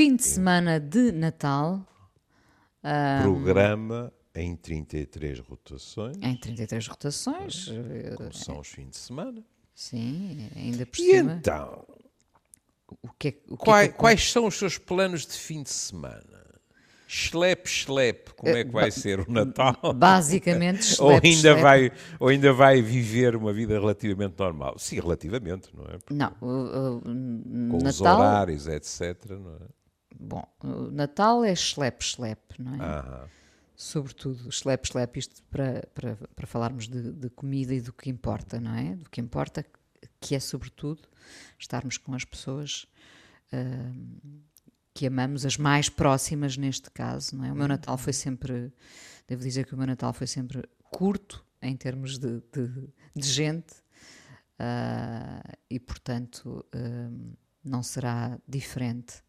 Fim de semana de Natal. Programa em 33 rotações, Em 33 rotações. eh, como são os fins de semana. Sim, ainda por E cima. então, o que é, o que quai- é que- quais são os seus planos de fim de semana? Schlep, schlep, como é que vai ser o Natal? Basicamente, Ou schlep, ainda, vai, ou ainda vai viver uma vida relativamente normal? Sim, relativamente, não é? Não, o- o- Com os Natal. horários, etc. Não é? Bom, o Natal é schlep, schlep, não é? Aham. Sobretudo, schlep, schlep, isto para, para, para falarmos de, de comida e do que importa, não é? Do que importa, que é sobretudo estarmos com as pessoas ahm, que amamos, as mais próximas neste caso, não é? O meu Natal foi sempre, devo dizer que o meu Natal foi sempre curto em termos de, de, de gente ah, e, portanto, ahm, não será diferente.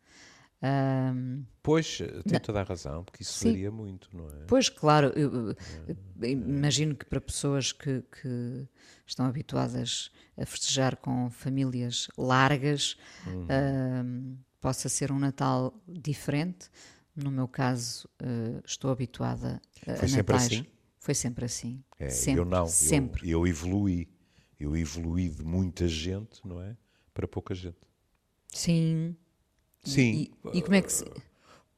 Ahm, Pois, tem toda a razão, porque isso Sim. varia muito, não é? Pois, claro, eu, eu imagino que para pessoas que, que estão habituadas a festejar com famílias largas, ahm, possa ser um Natal diferente. No meu caso, eh, estou habituada a Foi sempre natais. assim? Foi sempre assim. É, sempre, eu não, eu- sempre. Eu, evoluí. Eu evoluí de muita gente, não é? Para pouca gente. Sim. Sim, E, e como é que se...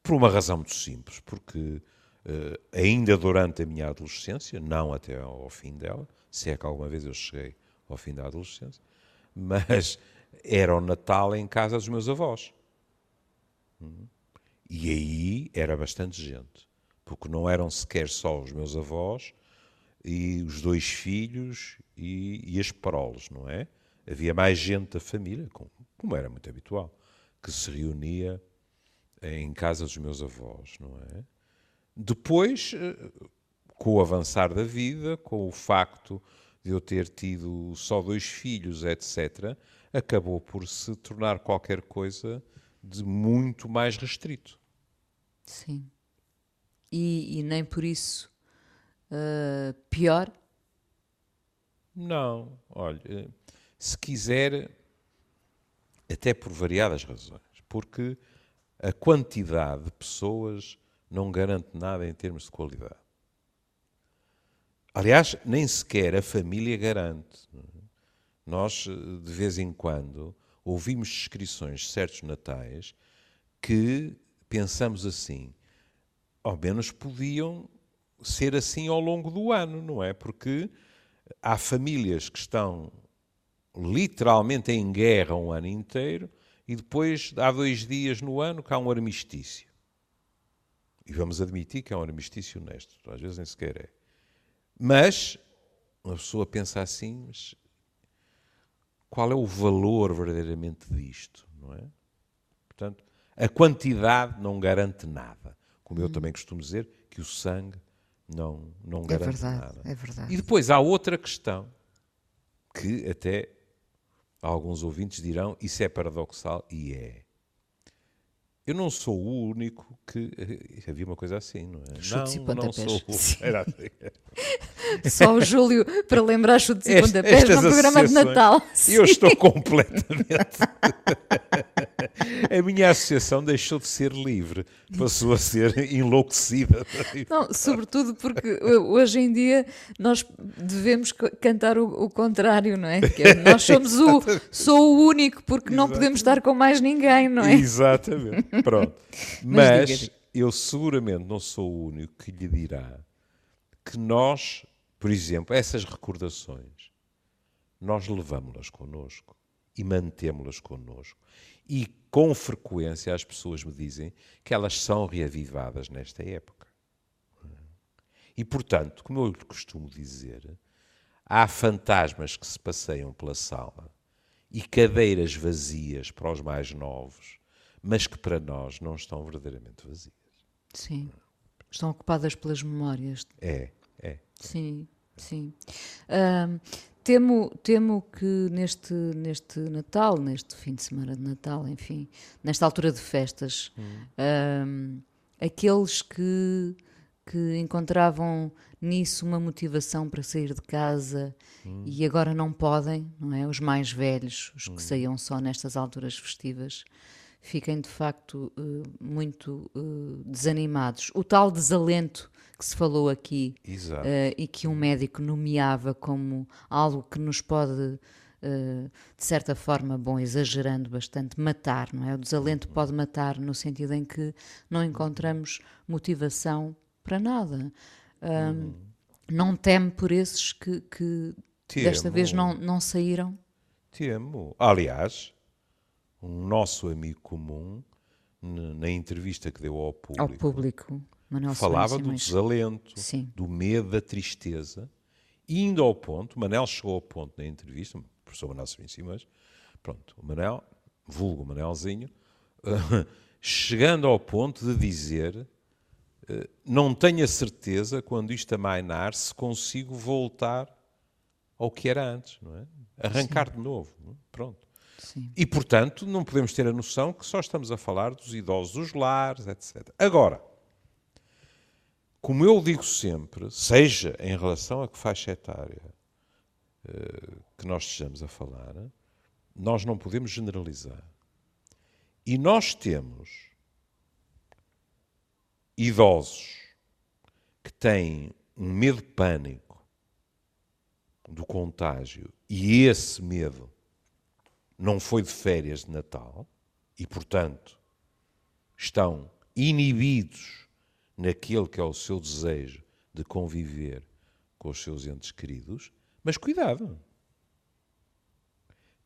por uma razão muito simples, porque eh, ainda durante a minha adolescência, não até ao fim dela, se é que alguma vez eu cheguei ao fim da adolescência, mas era o Natal em casa dos meus avós. Hum. E aí era bastante gente, porque não eram sequer só os meus avós e os dois filhos e, e as paroles, não é? Havia mais gente da família, como, como era muito habitual, que se reunia em casa dos meus avós, não é? Depois, eh, com o avançar da vida, com o facto de eu ter tido só dois filhos, etc., acabou por se tornar qualquer coisa de muito mais restrito. Sim. E, e nem por isso ah, pior. Não, olha, eh, se quiser, até por variadas razões, porque a quantidade de pessoas não garante nada em termos de qualidade. Aliás, nem sequer a família garante. Nós, de vez em quando, ouvimos descrições de certos natais que pensamos assim, ao menos podiam ser assim ao longo do ano, não é? Porque há famílias que estão literalmente em guerra um ano inteiro e depois há dois dias no ano que há um armistício. E vamos admitir que é um armistício honesto, às vezes nem sequer é. Mas uma pessoa pensa assim, mas qual é o valor verdadeiramente disto, não é? Portanto, a quantidade não garante nada. Como eu também costumo dizer, que o sangue não, não É garante verdade, nada. é verdade. E depois há outra questão que até alguns ouvintes dirão isso é paradoxal e é. Eu não sou o único que eh, havia uma coisa assim, não é? Chutes e não, não pontapés. sou o. Era assim. Só o Júlio para lembrar chutes e pontapés no programa de Natal. Eu estou completamente. a minha associação deixou de ser livre, passou a ser enlouquecida. Não, sobretudo porque ho- hoje em dia nós devemos cantar o, o contrário, não é? Que é, nós somos o sou o único porque não podemos estar com mais ninguém, não é? Exatamente. Pronto. Mas Mas, eu seguramente não sou o único que lhe dirá que nós, por exemplo, essas recordações, nós levamos-las connosco e mantemos-las connosco. E com frequência as pessoas me dizem que elas são reavivadas nesta época. E portanto, como eu costumo dizer, há fantasmas que se passeiam pela sala e cadeiras vazias para os mais novos, mas que para nós não estão verdadeiramente vazias. Sim. Estão ocupadas pelas memórias. É, é. Sim, sim. Ahm, temo, temo que neste, neste Natal, neste fim de semana de Natal, enfim, nesta altura de festas, ahm, aqueles que que encontravam nisso uma motivação para sair de casa hum. e agora não podem, não é? Os mais velhos, os que hum. saiam só nestas alturas festivas, fiquem de facto uh, muito uh, desanimados. O tal desalento que se falou aqui uh, e que um médico nomeava como algo que nos pode de certa forma, bom, exagerando bastante, matar, não é? O desalento uhum. pode matar no sentido em que não encontramos motivação para nada. Um, Não teme por esses que, que desta vez não, não saíram? Temo. Aliás, um nosso amigo comum, na entrevista que deu ao público, ao público Manuel falava do desalento, Sim. do medo, da tristeza, indo ao ponto, Manel chegou ao ponto na entrevista, o professor Manel Simões, pronto, o Manel, vulgo Manelzinho, chegando ao ponto de dizer eh, não tenho a certeza, quando isto amainar, se consigo voltar ao que era antes, não é? Arrancar Sim. de novo, é? pronto. E, portanto, não podemos ter a noção que só estamos a falar dos idosos dos lares, etc. Agora, como eu digo sempre, seja em relação a que faixa etária uh, que nós estejamos a falar, nós não podemos generalizar. E nós temos idosos que têm um medo pânico do contágio e esse medo não foi de férias de Natal e, portanto, estão inibidos naquele que é o seu desejo de conviver com os seus entes queridos, mas cuidado.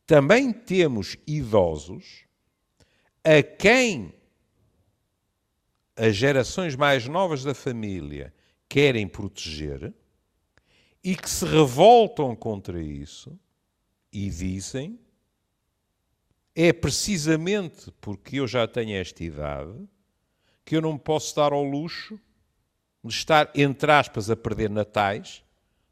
Também temos idosos a quem as gerações mais novas da família querem proteger e que se revoltam contra isso e dizem é precisamente porque eu já tenho esta idade que eu não posso dar ao luxo de estar, entre aspas, a perder natais,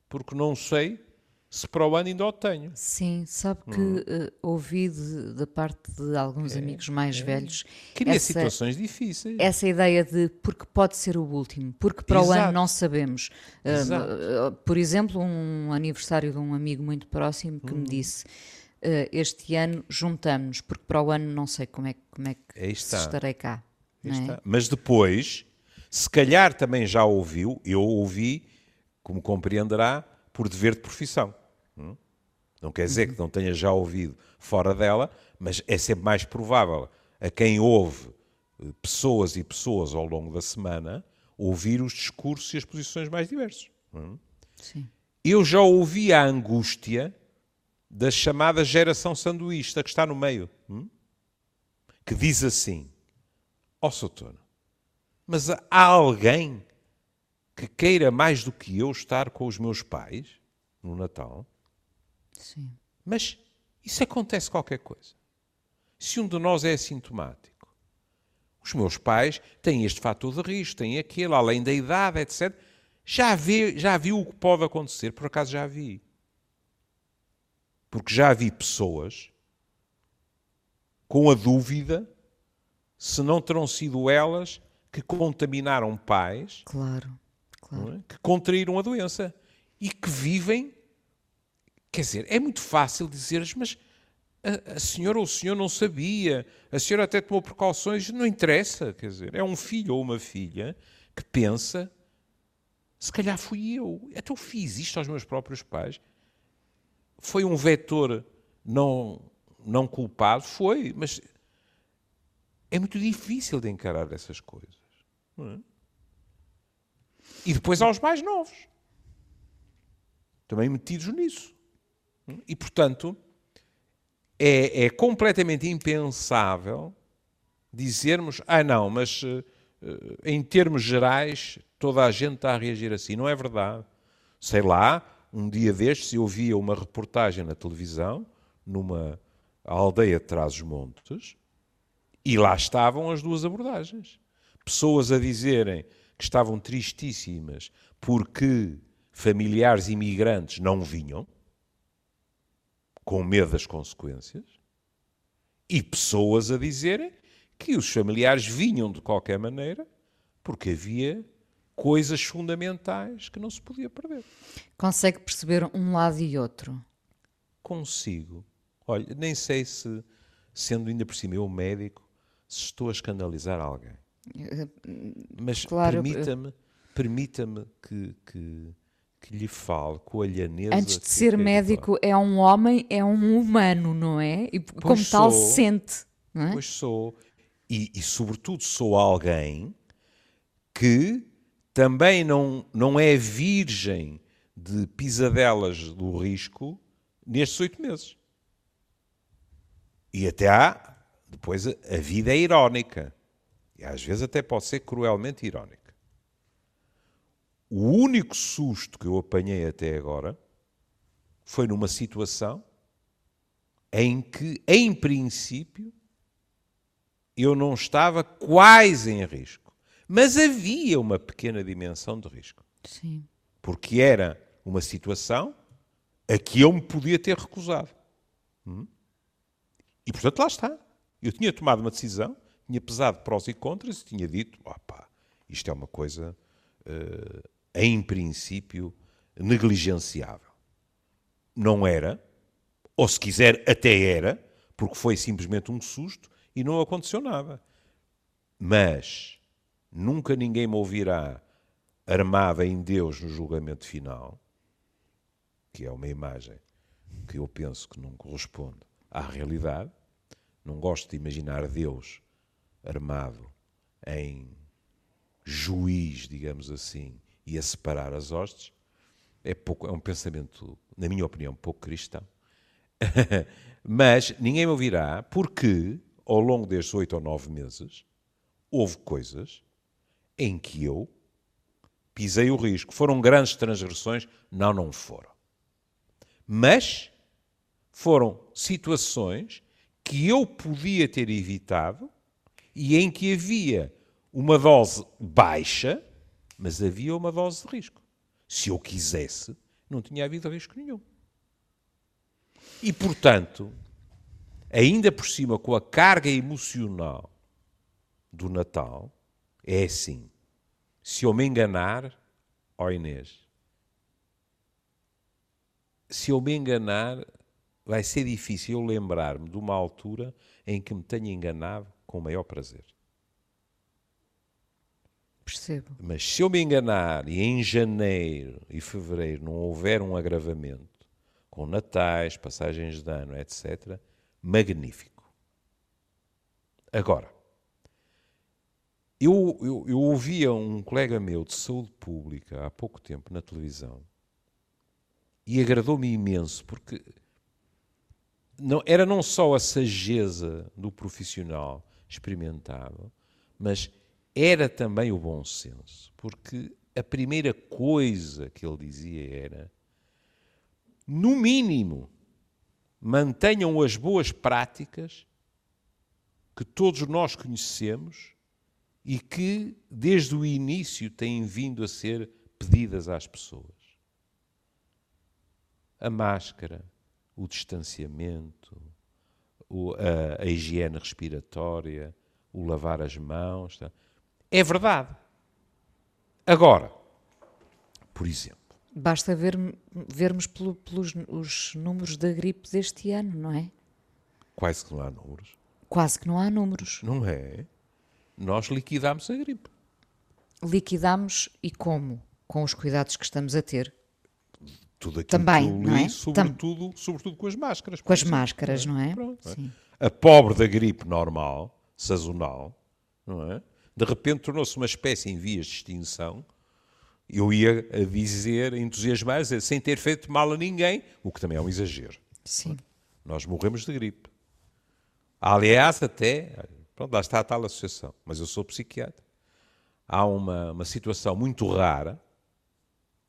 porque não sei se para o ano ainda o tenho. Sim, sabe que hum. uh, ouvi de, da parte de alguns é, amigos mais é. velhos. Cria essa, situações difíceis. Essa ideia de porque pode ser o último, porque para Exato. o ano não sabemos. Uh, por exemplo, um aniversário de um amigo muito próximo que hum. me disse. Uh, este ano juntamos, porque para o ano não sei como é, como é que estarei cá. É? Mas depois, se calhar também já ouviu, eu ouvi, como compreenderá, por dever de profissão. Hum? Não quer dizer que não tenha já ouvido fora dela, mas é sempre mais provável a quem ouve eh, pessoas e pessoas ao longo da semana ouvir os discursos e as posições mais diversos. Hum? Sim. Eu já ouvi a angústia da chamada geração sanduísta que está no meio, hum? que diz assim: Ó oh, Sotono, mas há alguém que queira mais do que eu estar com os meus pais no Natal? Sim. Mas isso acontece qualquer coisa. Se um de nós é assintomático, os meus pais têm este fator de risco, têm aquele, além da idade, etc. Já, vi, já viu o que pode acontecer? Por acaso já vi. Porque já vi pessoas com a dúvida se não terão sido elas que contaminaram pais claro, claro. É? que contraíram a doença e que vivem Quer dizer, é muito fácil dizeres, mas a, a, senhora ou o senhor não sabia, a senhora até tomou precauções, não interessa, quer dizer, é um filho ou uma filha que pensa, se calhar fui eu, até eu fiz isto aos meus próprios pais. Foi um vetor não, não culpado? Foi, mas é muito difícil de encarar essas coisas. É? E depois aos mais novos, também metidos nisso. E, portanto, é, é completamente impensável dizermos, ah, não, mas uh, em termos gerais toda a gente está a reagir assim. Não é verdade. Sei lá, um dia destes eu via uma reportagem na televisão, numa aldeia de Trás-os-Montes, e lá estavam as duas abordagens. Pessoas a dizerem que estavam tristíssimas porque familiares imigrantes não vinham, com medo das consequências, e pessoas a dizerem que os familiares vinham de qualquer maneira porque havia coisas fundamentais que não se podia perder. Consegue perceber um lado e outro? Consigo. Olha, nem sei se, sendo ainda por cima eu médico, se estou a escandalizar alguém. Mas Claro, permita-me permita-me que, que, que lhe fale com a lhaneza. Antes de ser médico, é um homem, é um humano, não é? E como tal, sou. sente. Não é? Pois sou. E, e, sobretudo, sou alguém que também não, não é virgem de pisadelas do risco nestes oito meses. E até há, depois, a, vida é irónica. E às vezes até pode ser cruelmente irónica. O único susto que eu apanhei até agora foi numa situação em que, em princípio, eu não estava quase em risco. Mas havia uma pequena dimensão de risco. Sim. Porque era uma situação a que eu me podia ter recusado. Hum? E, portanto, lá está. Eu tinha tomado uma decisão, tinha pesado prós e contras e tinha dito: opá, isto é uma coisa, uh, em princípio, negligenciável. Não era, ou se quiser, até era, porque foi simplesmente um susto e não aconteceu nada. Mas nunca ninguém me ouvirá armada em Deus no julgamento final, que é uma imagem que eu penso que não corresponde à realidade. Não gosto de imaginar Deus armado em juiz, digamos assim, e a separar as hostes. É, pouco, é um pensamento, na minha opinião, pouco cristão. Mas ninguém me ouvirá porque, ao longo destes oito ou nove meses, houve coisas em que eu pisei o risco. Foram grandes transgressões? Não, não foram. Mas foram situações que eu podia ter evitado e em que havia uma dose baixa, mas havia uma dose de risco. Se eu quisesse, não tinha havido risco nenhum. E, portanto, ainda por cima com a carga emocional do Natal, é assim. Se eu me enganar, ó Inês, se eu me enganar, vai ser difícil eu lembrar-me de uma altura em que me tenha enganado com o maior prazer. Percebo. Mas se eu me enganar e em janeiro e fevereiro não houver um agravamento, com natais, passagens de ano, etc., magnífico. Agora, eu, eu, eu ouvia um colega meu de saúde pública há pouco tempo na televisão e agradou-me imenso porque não, era não só a sageza do profissional experimentado, mas era também o bom senso, porque a primeira coisa que ele dizia era: no mínimo, mantenham as boas práticas que todos nós conhecemos e que, desde o início, têm vindo a ser pedidas às pessoas. A máscara, o distanciamento, a, a higiene respiratória, o lavar as mãos. Tá? É verdade. Agora, por exemplo. Basta ver, vermos pelo, pelos os números da gripe deste ano, não é? Quase que não há números. Quase que não há números. Não é? Nós liquidámos a gripe. Liquidámos e como? Com os cuidados que estamos a ter. Tudo aquilo Também, que eu li, não é? sobretudo, sobretudo com as máscaras. Com as exemplo, máscaras, não é? Pronto, Sim. A pobre da gripe normal, sazonal, não é? De repente tornou-se uma espécie em vias de extinção. Eu ia a dizer, entusiasmar, sem ter feito mal a ninguém, o que também é um exagero. Sim. Nós morremos de gripe. Aliás, até, pronto, lá está a tal associação, mas eu sou psiquiatra. Há uma, uma situação muito rara,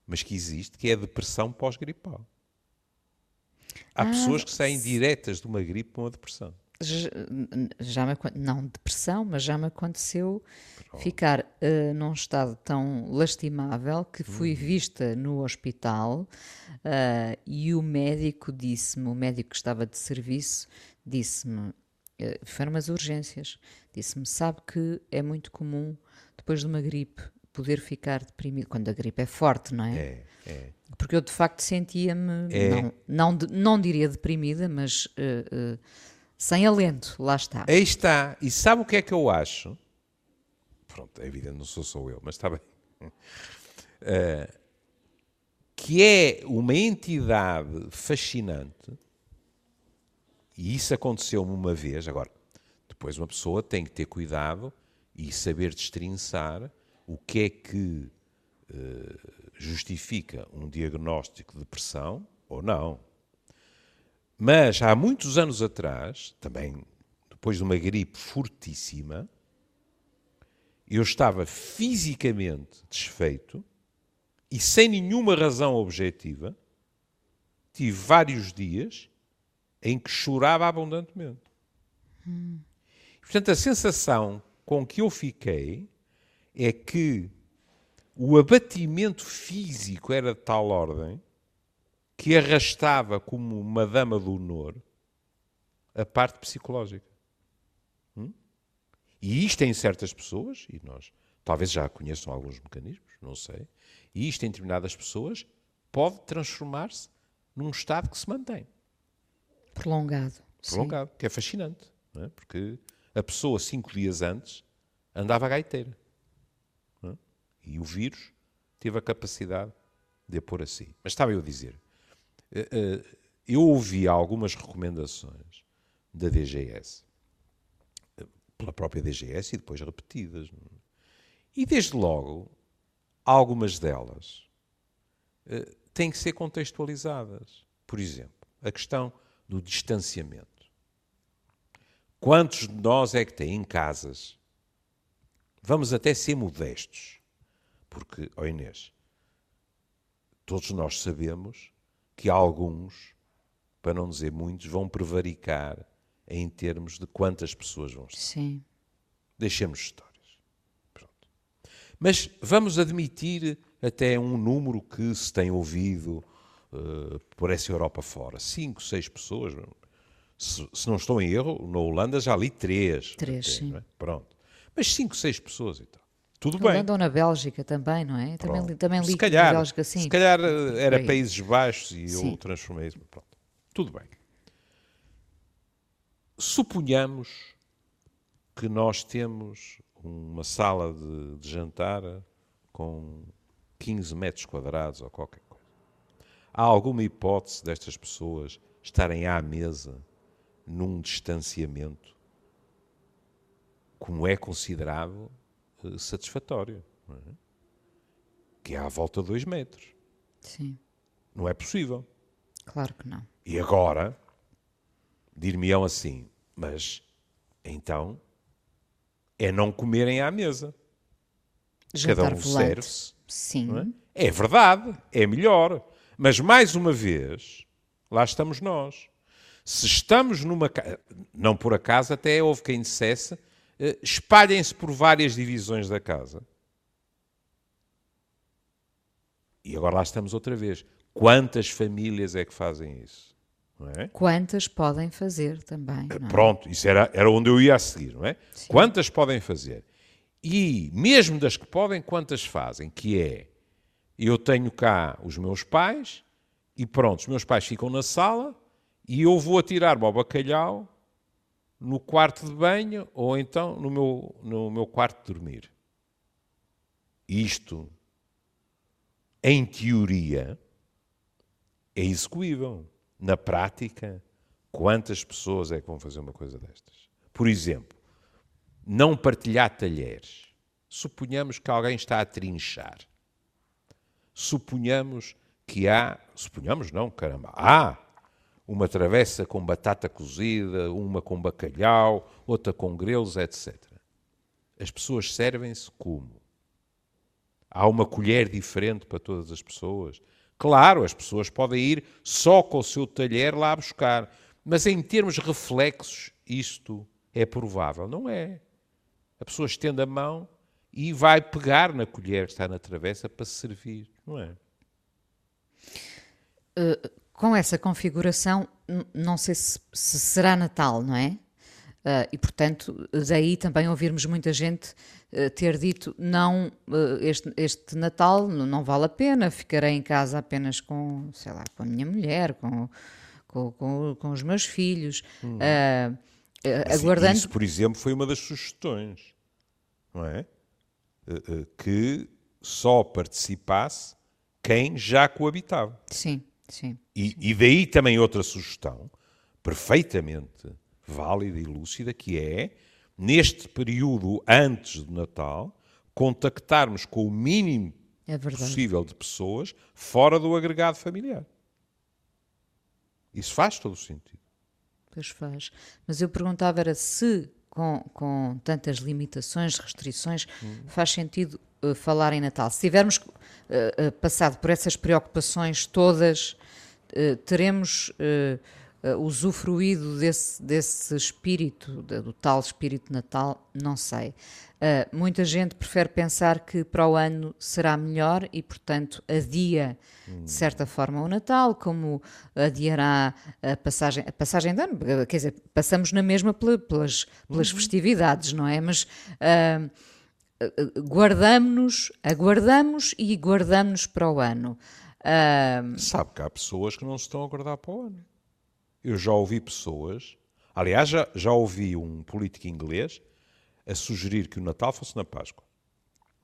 mas que existe, que é a depressão pós-gripal. Há Ah, pessoas que saem diretas de uma gripe para uma depressão. Já, já me, não depressão, mas já me aconteceu ficar eh, num estado tão lastimável que fui vista no hospital eh, e o médico disse-me, o médico que estava de serviço, disse-me, foram umas urgências, disse-me, sabe que é muito comum depois de uma gripe poder ficar deprimido, quando a gripe é forte, não é? É, é. Porque eu de facto sentia-me, É. não, não, não diria deprimida, mas eh, eh, sem alento, lá está. Aí está. E sabe o que é que eu acho? Pronto, é evidente, não sou só eu, mas está bem. Eh, que é uma entidade fascinante, e isso aconteceu-me uma vez. Agora, depois uma pessoa tem que ter cuidado e saber destrinçar o que é que eh, justifica um diagnóstico de depressão ou não. Mas há muitos anos atrás, também depois de uma gripe fortíssima, eu estava fisicamente desfeito e sem nenhuma razão objetiva, tive vários dias em que chorava abundantemente. Portanto, a sensação com que eu fiquei é que o abatimento físico era de tal ordem que arrastava como uma dama do honor a parte psicológica. Hum? E isto em certas pessoas, e nós talvez já conheçam alguns mecanismos, não sei, e isto em determinadas pessoas pode transformar-se num estado que se mantém Prolongado. sim. prolongado, que é fascinante, é? porque a pessoa cinco dias antes andava gaiteira não é? e o vírus teve a capacidade de a pôr assim. Mas estava eu a dizer, eh, eh, eu ouvi algumas recomendações da DGS, pela própria DGS e depois repetidas, é? e desde logo algumas delas eh, têm que ser contextualizadas. Por exemplo, a questão do distanciamento. Quantos de nós é que têm casas? Vamos até ser modestos, porque, ó Inês, todos nós sabemos que alguns, para não dizer muitos, vão prevaricar em termos de quantas pessoas vão estar. Sim. Deixemos histórias. Pronto. Mas vamos admitir até um número que se tem ouvido eh, por essa Europa fora. Cinco, seis pessoas. Se, se não estou em erro, na Holanda já li três. Três, até, sim. é? Pronto. Mas cinco, seis pessoas e tal. Tudo bem. Holanda ou na Bélgica também, não é? Também, li- também li se que calhar, na Bélgica, sim. se calhar eh, era. Países Baixos e Sim. eu transformei isso. Pronto. Tudo bem. Suponhamos que nós temos uma sala de, de jantar com 15 metros quadrados ou qualquer. Há alguma hipótese destas pessoas estarem à mesa num distanciamento como é considerado eh, satisfatório, é? que é à volta de 2 metros. Sim, Não é possível. claro que não. E agora, dir-me-ão assim, mas então é não comerem à mesa. Jantar Cada um serve-se. Sim, é? É verdade, é melhor. Mas mais uma vez, lá estamos nós. Se estamos numa não por acaso, até houve quem dissesse, eh, espalhem-se por várias divisões da casa. E agora lá estamos outra vez. Quantas famílias é que fazem isso? É? Quantas podem fazer também, não é? Pronto, isso era, era onde eu ia a seguir, não é? Quantas podem fazer? E mesmo das que podem, quantas fazem? Que é, eu tenho cá os meus pais e pronto, os meus pais ficam na sala e eu vou atirar-me ao bacalhau no quarto de banho ou então no meu, no meu quarto de dormir. Isto, em teoria, é execuível. Na prática, quantas pessoas é que vão fazer uma coisa destas? Por exemplo, não partilhar talheres. Suponhamos que alguém está a trinchar. Suponhamos que há. Suponhamos não, caramba. Há uma travessa com batata cozida, uma com bacalhau, outra com grelos, etc. As pessoas servem-se como? Há uma colher diferente para todas as pessoas? Claro, as pessoas podem ir só com o seu talher lá buscar, mas em termos reflexos, isto é provável? Não é. A pessoa estende a mão e vai pegar na colher que está na travessa para se servir, não é? Com essa configuração, não sei se, se será Natal, não é? Uh, e, portanto, daí também ouvirmos muita gente uh, ter dito: não, uh, este, este Natal não vale a pena, ficarei em casa apenas com, sei lá, com a minha mulher, com, com, com, com os meus filhos. Hum. aguardando. Isso, por exemplo, foi uma das sugestões, não é? Que só participasse quem já coabitava. Sim, sim. E, e daí também outra sugestão, perfeitamente válida e lúcida, que é, neste período antes do Natal, contactarmos com o mínimo é possível de pessoas fora do agregado familiar. Isso faz todo o sentido. Pois faz. Mas eu perguntava era se, com, com tantas limitações, restrições, hum. faz sentido uh, falar em Natal. Se tivermos uh, passado por essas preocupações todas, teremos usufruído desse, desse espírito, do tal espírito natal, não sei. Uh, muita gente prefere pensar que para o ano será melhor e, portanto, adia de certa forma o Natal, como adiará a passagem, a passagem de ano, quer dizer, passamos na mesma pelas, pelas uhum. festividades, não é? Mas uh, guardamos-nos, aguardamos e guardamos-nos para o ano. Uh, Sabe que há pessoas que não se estão a guardar para o ano eu já ouvi pessoas, aliás, já, já ouvi um político inglês a sugerir que o Natal fosse na Páscoa.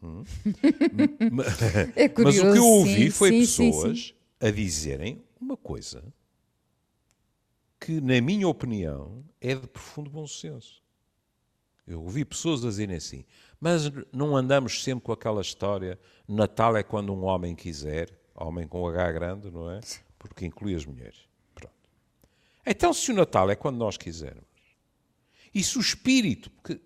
Hum? é curioso, Mas o que eu ouvi sim, foi sim, pessoas sim, a dizerem uma coisa que, na minha opinião, é de profundo bom senso. Eu ouvi pessoas a dizerem assim, mas não andamos sempre com aquela história, Natal é quando um homem quiser, homem com H grande, não é? Porque inclui as mulheres. Então, se o Natal é quando nós quisermos, e se o espírito, porque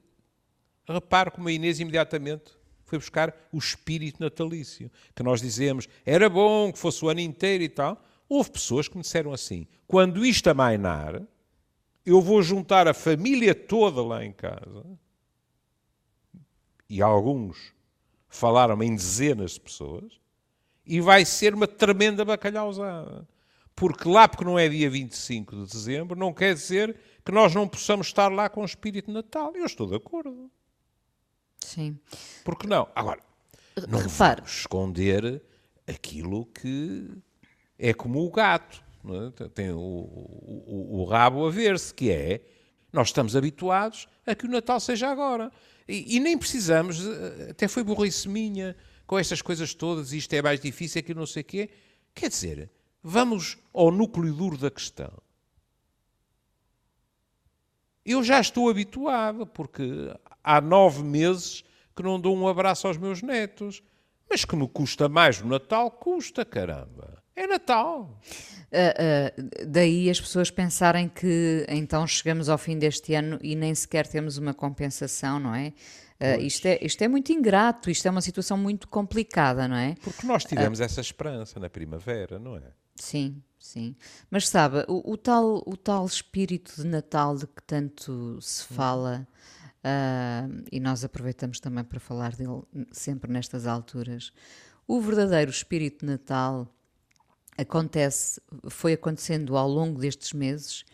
repare como a Inês imediatamente foi buscar o espírito natalício, que nós dizemos era bom que fosse o ano inteiro e tal. Houve pessoas que me disseram assim: quando isto amainar, eu vou juntar a família toda lá em casa. E alguns falaram em dezenas de pessoas, e vai ser uma tremenda bacalhauzada porque lá, porque não é dia 25 de dezembro, não quer dizer que nós não possamos estar lá com o espírito de Natal. Eu estou de acordo. Sim. Porque não? Agora, não Repare. vamos esconder aquilo que é como o gato. É? Tem o, o, o, rabo a ver-se, que é nós estamos habituados a que o Natal seja agora. E, e nem precisamos, eh, até foi burrice minha, com estas coisas todas, isto é mais difícil, aqui não sei o quê. Quer dizer, Vamos ao núcleo duro da questão. Eu já estou habituado, porque há nove meses que não dou um abraço aos meus netos. Mas que me custa mais no Natal, custa, caramba. É Natal. Uh, uh, daí as pessoas pensarem que então chegamos ao fim deste ano e nem sequer temos uma compensação, não é? Uh, isto, é, isto é muito ingrato, isto é uma situação muito complicada, não é? Porque nós tivemos essa esperança na primavera, não é? Sim, sim. Mas sabe, o, o, tal, o tal espírito de Natal de que tanto se hum. Uh, e nós aproveitamos também para falar dele sempre nestas alturas, o verdadeiro espírito Natal acontece, foi acontecendo ao longo destes meses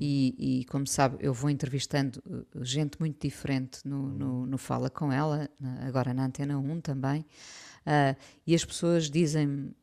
e, e, como sabe, eu vou entrevistando uh, gente muito diferente no, no, no Fala Com Ela, agora na Antena 1 também, uh, e as pessoas dizem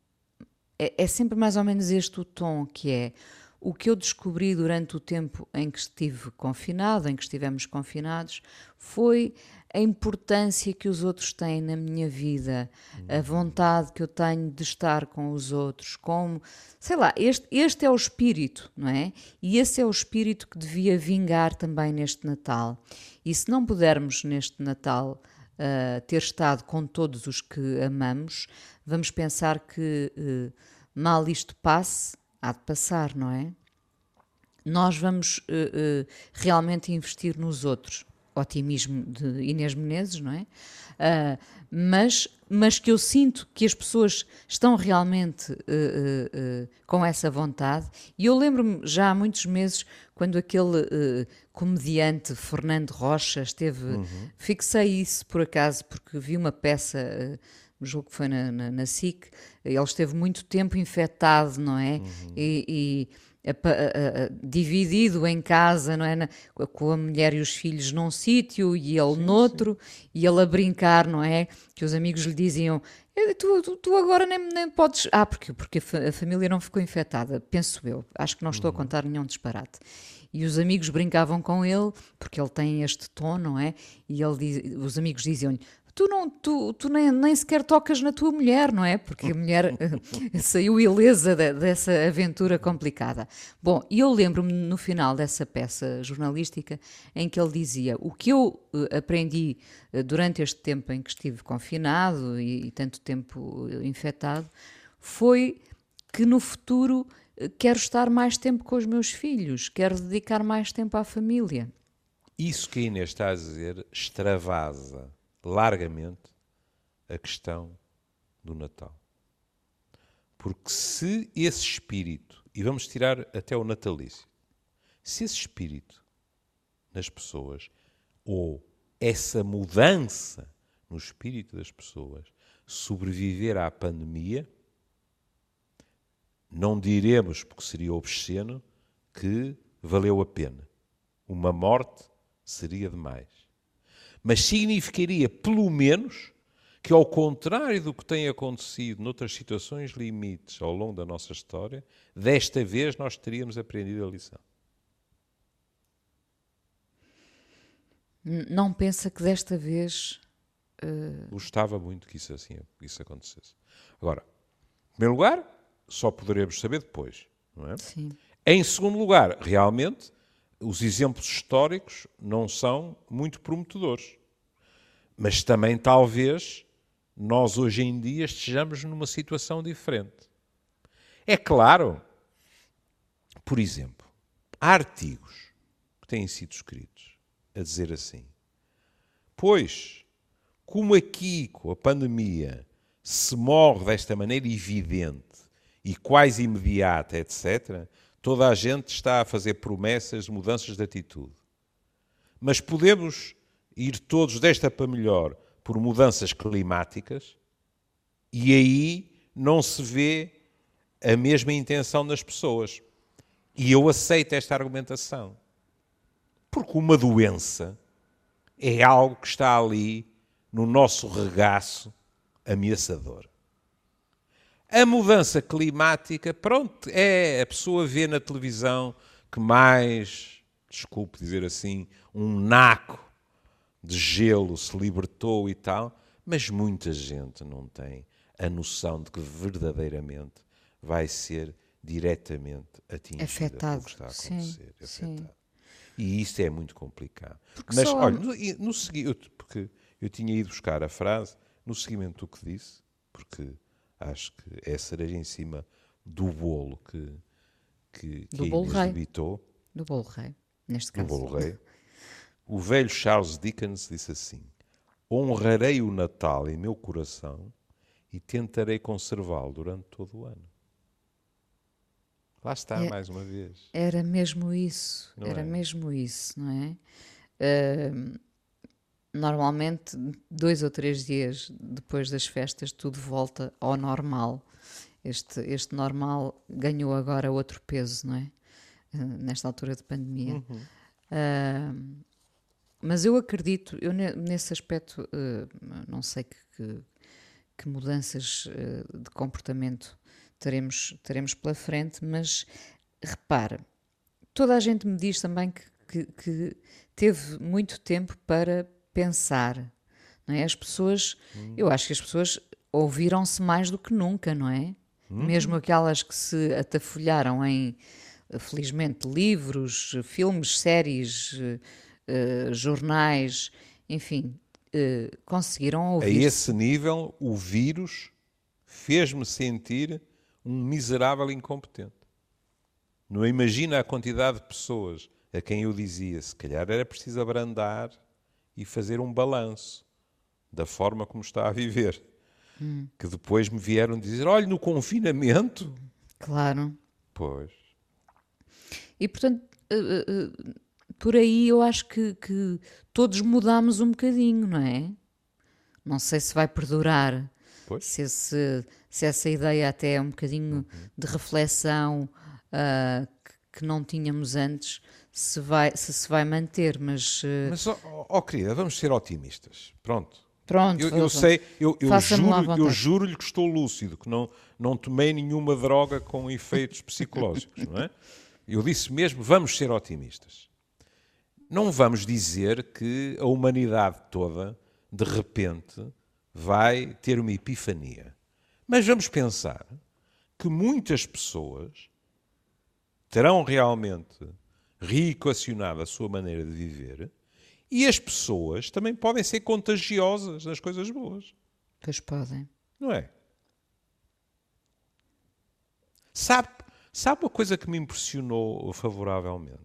é, é sempre mais ou menos este o tom que é o que eu descobri durante o tempo em que estive confinado, em que estivemos confinados, foi a importância que os outros têm na minha vida, a uhum. vontade que eu tenho de estar com os outros, como, sei lá, este, este é o espírito, não é? E esse é o espírito que devia vingar também neste Natal. E se não pudermos neste Natal uh, ter estado com todos os que amamos, vamos pensar que uh, mal isto passe, há de passar, não é? Nós vamos uh, realmente investir nos outros otimismo de Inês Menezes, não é? Uh, mas, mas que eu sinto que as pessoas estão realmente uh, uh, com essa vontade. E eu lembro-me já há muitos meses, quando aquele comediante Fernando Rocha esteve. Uhum. Fixei isso por acaso, porque vi uma peça julgo que foi na, na, na SIC, ele esteve muito tempo infectado, não é? Uhum. E, e a, a, a, dividido em casa, não é? Na, com a mulher e os filhos num sítio e ele sim, noutro, sim. e ele a brincar, não é? Que os amigos lhe diziam: Tu, tu, tu, agora nem, nem podes. Ah, porque, porque a, família não ficou infectada, penso eu. Acho que não estou uhum. a contar nenhum disparate. E os amigos brincavam com ele, porque ele tem este tom, não é? E ele diz, os amigos diziam-lhe: tu, não, tu, tu nem, nem sequer tocas na tua mulher, não é? Porque a mulher saiu ilesa de, dessa aventura complicada. Bom, e eu lembro-me no final dessa peça jornalística em que ele dizia: O que eu uh, aprendi uh, durante este tempo em que estive confinado e, e tanto tempo uh, infectado foi que no futuro quero estar mais tempo com os meus filhos, quero dedicar mais tempo à família. Isso que a Inês está a dizer extravasa largamente a questão do Natal. Porque se esse espírito, e vamos tirar até o natalício, se esse espírito nas pessoas, ou essa mudança no espírito das pessoas, sobreviver à pandemia, não diremos, porque seria obsceno, que valeu a pena. Uma morte seria demais mas significaria, pelo menos, que, ao contrário do que tem acontecido noutras situações limites ao longo da nossa história, desta vez nós teríamos aprendido a lição. Não pensa que desta vez. Uh... Gostava muito que isso, assim, isso acontecesse. Agora, em primeiro lugar, só poderemos saber depois. Não é? Sim. Em segundo lugar, realmente, os exemplos históricos não são muito prometedores. Mas também, talvez, nós hoje em dia estejamos numa situação diferente. É claro, por exemplo, há artigos que têm sido escritos a dizer assim: pois, como aqui com a pandemia se morre desta maneira evidente e quase imediata, etc., Toda a gente está a fazer promessas de mudanças de atitude. Mas podemos ir todos desta para melhor por mudanças climáticas e aí não se vê a mesma intenção das pessoas. E eu aceito esta argumentação. Porque uma doença é algo que está ali no nosso regaço ameaçador. A mudança climática, pronto, é a pessoa vê na televisão que mais, desculpe dizer assim, um naco de gelo se libertou e tal, mas muita gente não tem a noção de que verdadeiramente vai ser diretamente atingida afetado. está a acontecer. Sim, afetado. Sim. E isso é muito complicado. Porque mas, olha, no, no, porque eu tinha ido buscar a frase no seguimento do que disse, porque acho que é a cereja em cima do bolo que, que, que do bolo rei. debitou. Do bolo rei, neste caso. Do bolo rei. O velho Charles Dickens disse assim: Honrarei o Natal em meu coração e tentarei conservá-lo durante todo o ano. Lá está, é, mais uma vez. Era mesmo isso, não era é? mesmo isso, não é? Uh, normalmente dois ou três dias depois das festas tudo volta ao normal. Este, este normal ganhou agora outro peso, não é? Uh, nesta altura de pandemia. Uhum. Uh, mas eu acredito, eu nesse aspecto, uh, não sei que, que, que mudanças de comportamento teremos, teremos pela frente, mas repara, toda a gente me diz também que, que, que teve muito tempo para pensar. Não é? As pessoas, hum. eu acho que as pessoas ouviram-se mais do que nunca, não é? Hum. Mesmo aquelas que se atafolharam em, felizmente, livros, filmes, séries, uh, jornais, enfim, uh, conseguiram ouvir. A esse nível, o vírus fez-me sentir um miserável incompetente. Não imagina a quantidade de pessoas a quem eu dizia, se calhar era preciso abrandar e fazer um balanço da forma como está a viver. Hum. Que depois me vieram dizer: olha, no confinamento. Claro. Pois. E portanto, uh, uh, por aí eu acho que, que, todos mudamos um bocadinho, não é? Não sei se vai perdurar Pois. Se, esse, se essa ideia até é um bocadinho Uhum. de reflexão ah, que, que não tínhamos antes, se, vai, se se vai manter, mas eh, Mas, ó ó, ó, querida, vamos ser otimistas. Pronto. pronto. Eu, eu sei, eu, eu juro, eu juro-lhe que estou lúcido, que não, não tomei nenhuma droga com efeitos psicológicos, não é? Eu disse mesmo, vamos ser otimistas. Não vamos dizer que a humanidade toda, de repente, vai ter uma epifania. Mas vamos pensar que muitas pessoas terão realmente reequacionado a sua maneira de viver e as pessoas também podem ser contagiosas nas coisas boas, Pois podem. não é? Sabe, sabe uma coisa que me impressionou favoravelmente?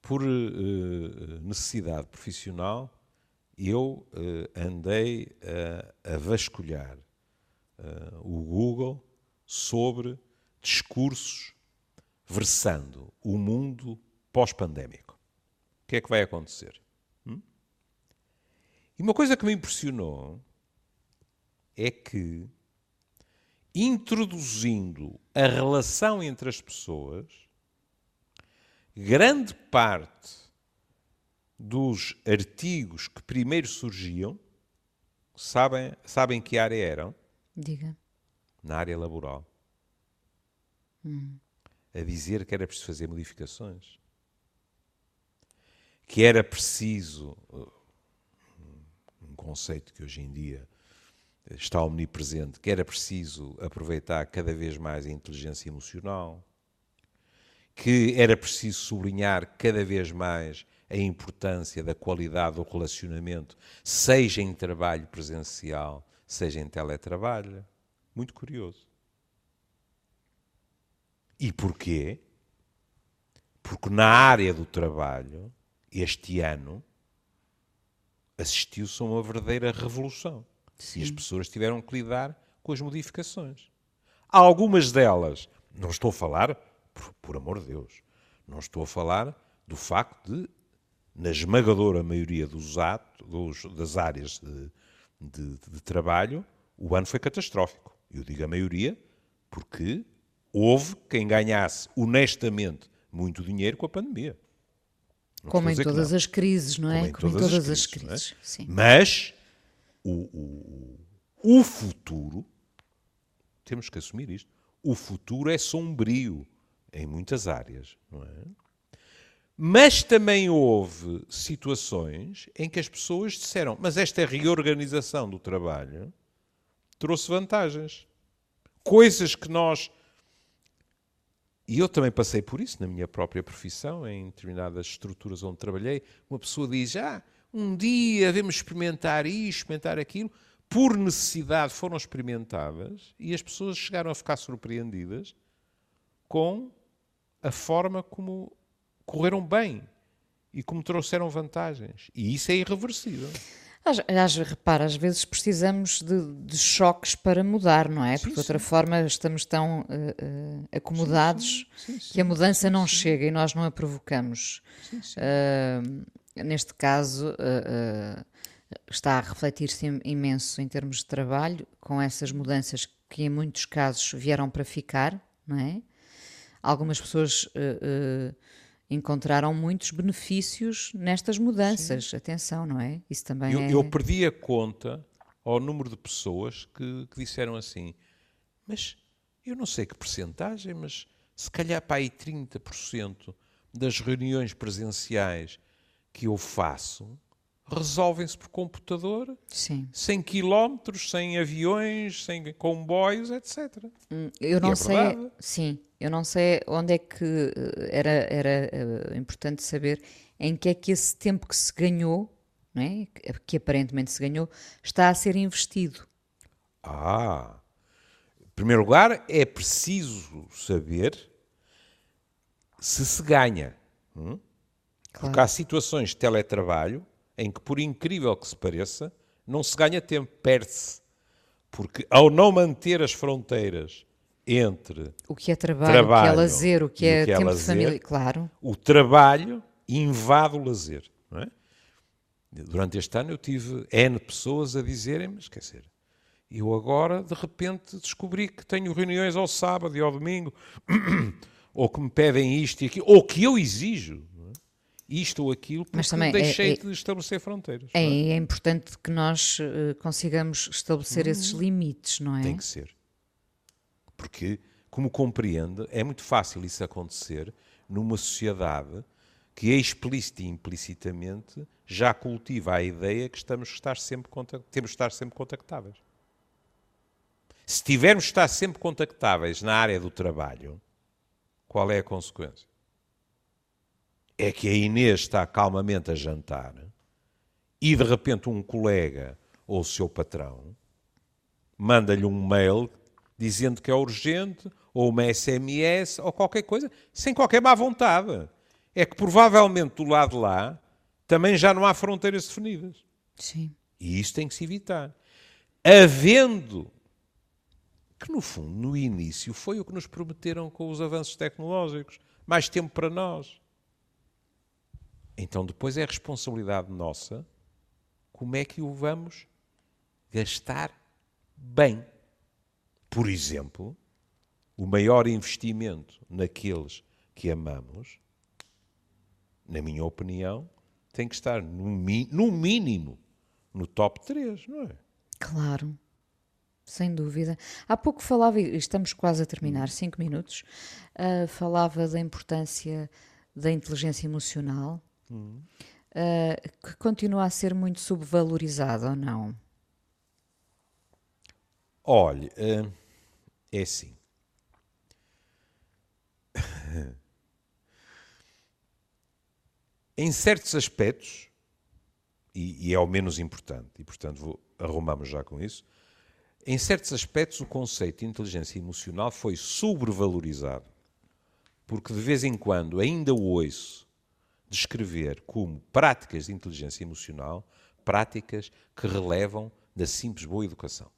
Por eh, necessidade profissional, eu eh, andei a, a vasculhar eh, o Google sobre discursos versando o mundo pós-pandémico. O que é que vai acontecer? Hum? E uma coisa que me impressionou é que, introduzindo a relação entre as pessoas, grande parte dos artigos que primeiro surgiam, sabem, sabem que área eram? Diga. Na área laboral. A dizer que era preciso fazer modificações. Que era preciso, uh, um conceito que hoje em dia está omnipresente, que era preciso aproveitar cada vez mais a inteligência emocional, que era preciso sublinhar cada vez mais a importância da qualidade do relacionamento, seja em trabalho presencial, seja em teletrabalho. Muito curioso. E porquê? Porque na área do trabalho, este ano, assistiu-se a uma verdadeira revolução. E as pessoas tiveram que lidar com as modificações. Algumas delas, não estou a falar, por, por amor de Deus, não estou a falar do facto de, na esmagadora maioria dos atos, dos- das áreas de, de- de trabalho, o ano foi catastrófico. Eu digo a maioria porque houve quem ganhasse honestamente muito dinheiro com a pandemia. Não Como em todas as crises, não é? Como em todas as crises, não é? Sim. Mas o, o, o futuro, temos que assumir isto, o futuro é sombrio em muitas áreas, não é? Mas também houve situações em que as pessoas disseram, mas esta reorganização do trabalho trouxe vantagens. Coisas que nós. E eu também passei por isso na minha própria profissão, em determinadas estruturas onde trabalhei. Uma pessoa diz: Ah, um dia devemos experimentar isto, experimentar aquilo. Por necessidade foram experimentadas e as pessoas chegaram a ficar surpreendidas com a forma como correram bem e como trouxeram vantagens. E isso é irreversível. Às, às, repara, às vezes precisamos de, de choques para mudar, não é? Porque de outra forma estamos tão eh, eh, acomodados sim, sim, que a mudança não chega e nós não a provocamos. Sim, sim. Ah, neste caso, ah, ah, está a refletir-se im- imenso em termos de trabalho, com essas mudanças que em muitos casos vieram para ficar, não é? Algumas pessoas encontraram muitos benefícios nestas mudanças. Atenção, não é? Isso também Eu, é. eu perdi a conta ao número de pessoas que, que disseram assim, mas eu não sei que percentagem, mas se calhar para aí 30% das reuniões presenciais que eu faço resolvem-se por computador, Sim. sem quilómetros, sem aviões, sem comboios, etc. Eu não é sei, verdade. sim, eu não sei onde é que eh, era, era eh, importante saber em que é que esse tempo que se ganhou, não é? que, que aparentemente se ganhou, está a ser investido. Ah, em primeiro lugar, é preciso saber se se ganha. hum? Porque há situações de teletrabalho em que, por incrível que se pareça, não se ganha tempo, perde-se. Porque ao não manter as fronteiras entre O que é trabalho, Trabalho o que é lazer, o que e o é que é tempo de lazer. família, claro. o trabalho invade o lazer. É? Durante este ano eu tive N pessoas a dizerem-me, esquecer, eu agora de repente descobri que tenho reuniões ao sábado e ao domingo, ou que me pedem isto e aquilo, ou que eu exijo é? Isto ou aquilo, porque Mas também deixei é, é, de estabelecer fronteiras. É, é? é importante que nós uh, consigamos estabelecer hum, esses limites, não é? Tem que ser. Porque, como compreende, é muito fácil isso acontecer numa sociedade que explícita e implicitamente já cultiva a ideia que estamos estar sempre temos de estar sempre contactáveis. Se tivermos de estar sempre contactáveis na área do trabalho, qual é a consequência? É que a Inês está calmamente a jantar e de repente um colega ou o seu patrão manda-lhe um mail dizendo que é urgente ou uma SMS ou qualquer coisa, sem qualquer má vontade é que provavelmente do lado de lá também já não há fronteiras definidas. Sim. E isso tem que se evitar. Havendo, que no fundo, no início, foi o que nos prometeram com os avanços tecnológicos, mais tempo para nós. Então depois é responsabilidade nossa como é que o vamos gastar bem. Por exemplo, o maior investimento naqueles que amamos na minha opinião, tem que estar no, no mínimo no top 3, não é? Claro. Sem dúvida. Há pouco falava, e estamos quase a terminar, cinco minutos, uh, falava da importância da inteligência emocional, uh, que continua a ser muito subvalorizada ou não? Olha, uh, é assim. Em certos aspectos, e, e, é o menos importante, e portanto vou, arrumamos já com isso, em certos aspectos o conceito de inteligência emocional foi sobrevalorizado, porque de vez em quando ainda o ouço descrever como práticas de inteligência emocional práticas que relevam da simples boa educação.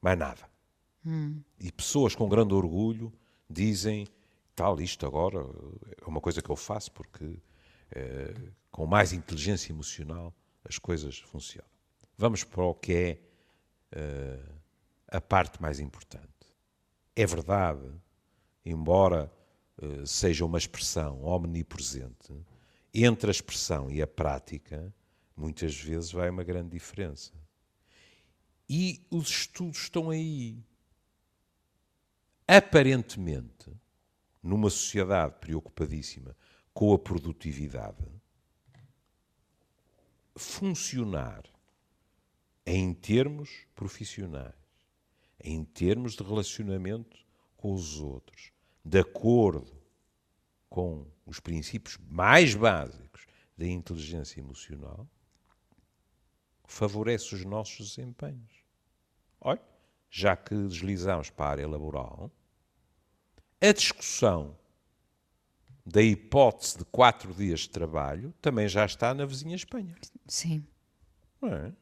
Mais nada. Hum. E pessoas com grande orgulho dizem tal, isto agora é uma coisa que eu faço porque eh, com mais inteligência emocional, as coisas funcionam. Vamos para o que é uh, a parte mais importante. É verdade, embora seja uma expressão omnipresente, entre a expressão e a prática, muitas vezes vai uma grande diferença. E os estudos estão aí. Aparentemente, numa sociedade preocupadíssima com a produtividade, funcionar em termos profissionais, em termos de relacionamento com os outros, de acordo com os princípios mais básicos da inteligência emocional, favorece os nossos desempenhos. Olha, já que deslizamos para a área laboral, a discussão da hipótese de quatro dias de trabalho também já está na vizinha Espanha. Sim. É?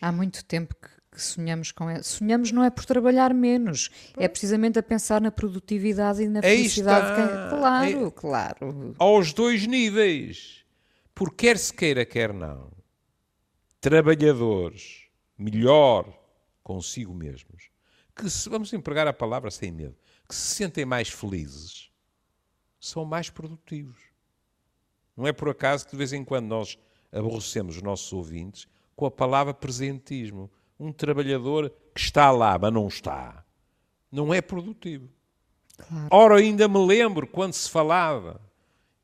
Há muito tempo que, que sonhamos com ela. Sonhamos não é por trabalhar menos, é precisamente a pensar na produtividade e na felicidade. De quem... Claro, é... claro. Aos dois níveis. Porque quer se queira, quer não, trabalhadores melhor consigo mesmos, que se, vamos empregar a palavra sem medo, que se sentem mais felizes são mais produtivos. Não é por acaso que de vez em quando nós aborrecemos os nossos ouvintes com a palavra presentismo. Um trabalhador que está lá, mas não está, não é produtivo. Claro. Ora, ainda me lembro quando se falava,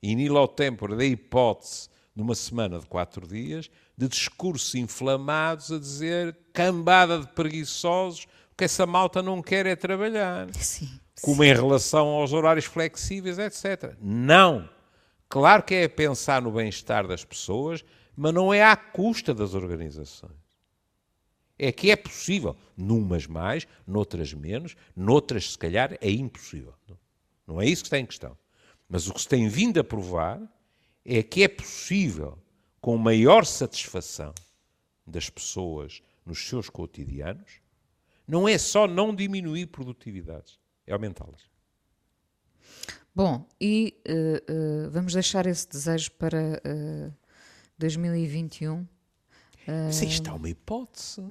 in illo tempore, da hipótese, numa semana de quatro dias, de discursos inflamados a dizer cambada de preguiçosos, que essa malta não quer é trabalhar. Sim como em relação aos horários flexíveis, etc. Não. Claro que é pensar no bem-estar das pessoas, mas não é à custa das organizações. É que é possível, numas mais, noutras menos, noutras se calhar é impossível. Não é isso que está em questão. Mas o que se tem vindo a provar é que é possível, com maior satisfação das pessoas nos seus cotidianos, não é só não diminuir produtividades, é aumentá-las. Bom, e uh, uh, vamos deixar esse desejo para uh, 2021. Sim, isto é uma hipótese.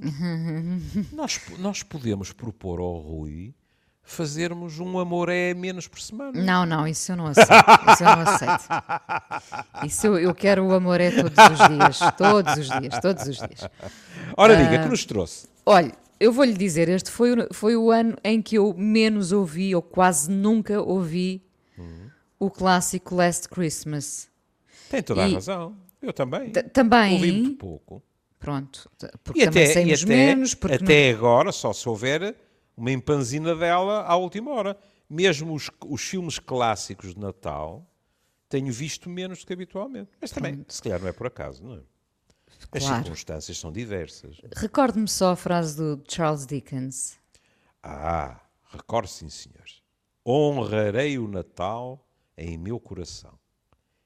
nós, nós podemos propor ao Rui fazermos um amor é menos por semana. Não, não, isso eu não aceito. Isso eu não aceito. Isso eu, eu quero o amor é todos os dias. Todos os dias, todos os dias. Ora, diga, que nos trouxe? Olha, eu vou-lhe dizer, este foi, o- foi o ano em que eu menos ouvi, ou quase nunca ouvi, o clássico Last Christmas. Tem toda a E- razão. Eu também. Também, Ouvi muito pouco. Pronto, porque E também até, e até, menos, porque até agora, só se houver uma empanzina dela à última hora. Mesmo os, os filmes clássicos de Natal tenho visto menos do que habitualmente. Mas também, se calhar não é por acaso, não é? As Claro. circunstâncias são diversas. não... Recorde-me só a frase do Charles Dickens. Ah, recordo sim, senhores. Honrarei o Natal em meu coração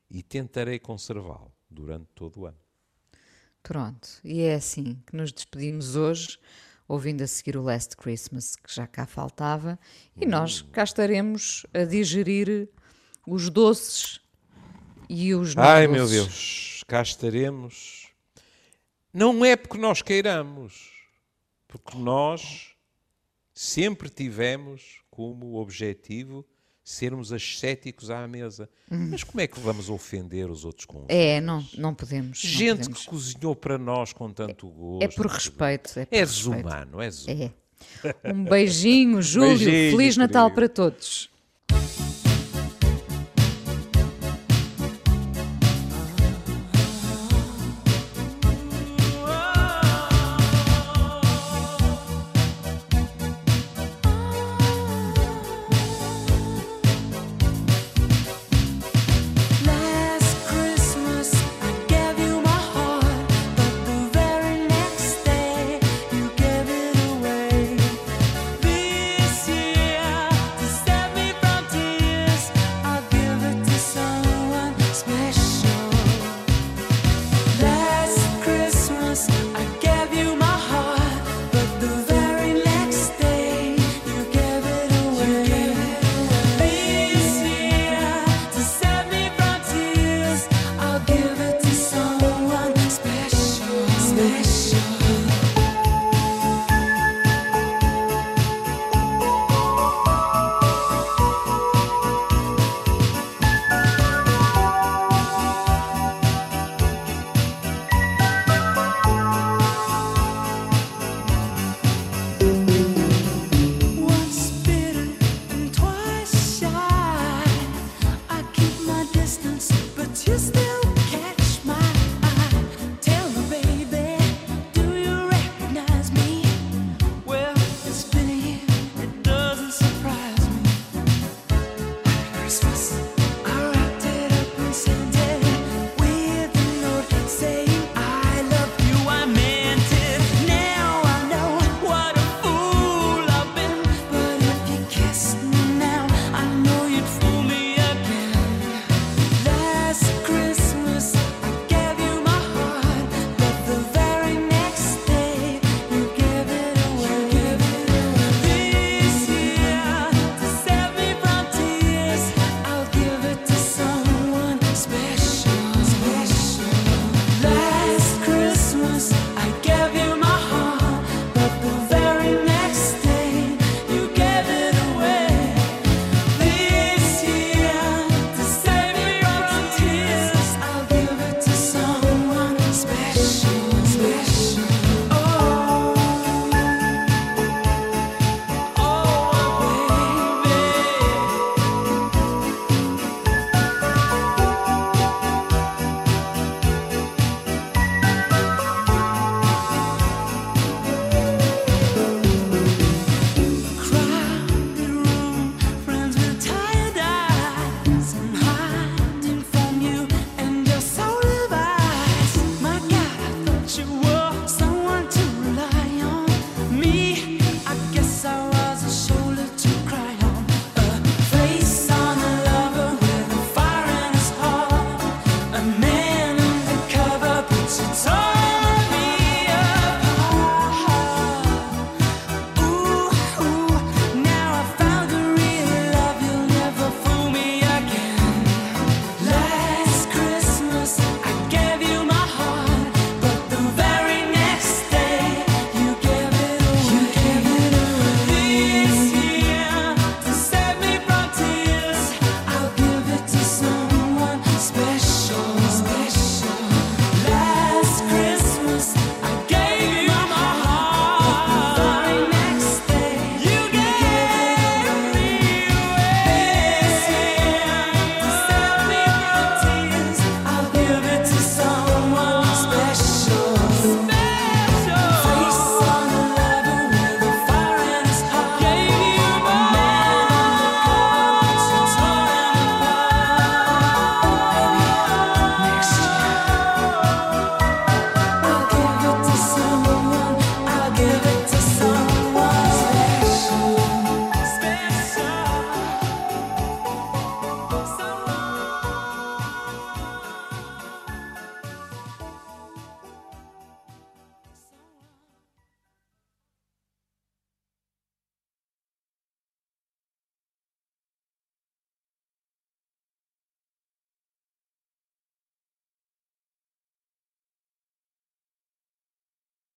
e tentarei conservá-lo durante todo o ano. Pronto, e é assim que nos despedimos hoje, ouvindo a seguir o Last Christmas, que já cá faltava, e nós Hum. cá estaremos a digerir os doces e os não Ai, meu doces. Deus, cá estaremos. Não é porque nós queiramos, porque nós sempre tivemos como objetivo sermos ascéticos à mesa. Mas como é que vamos ofender os outros com. É, não, não podemos. não Gente podemos. que cozinhou para nós com tanto gosto. É por respeito. É, por É respeito. desumano, é desumano. É. Um beijinho, Júlio. Beijinho, Feliz Natal querido. para todos.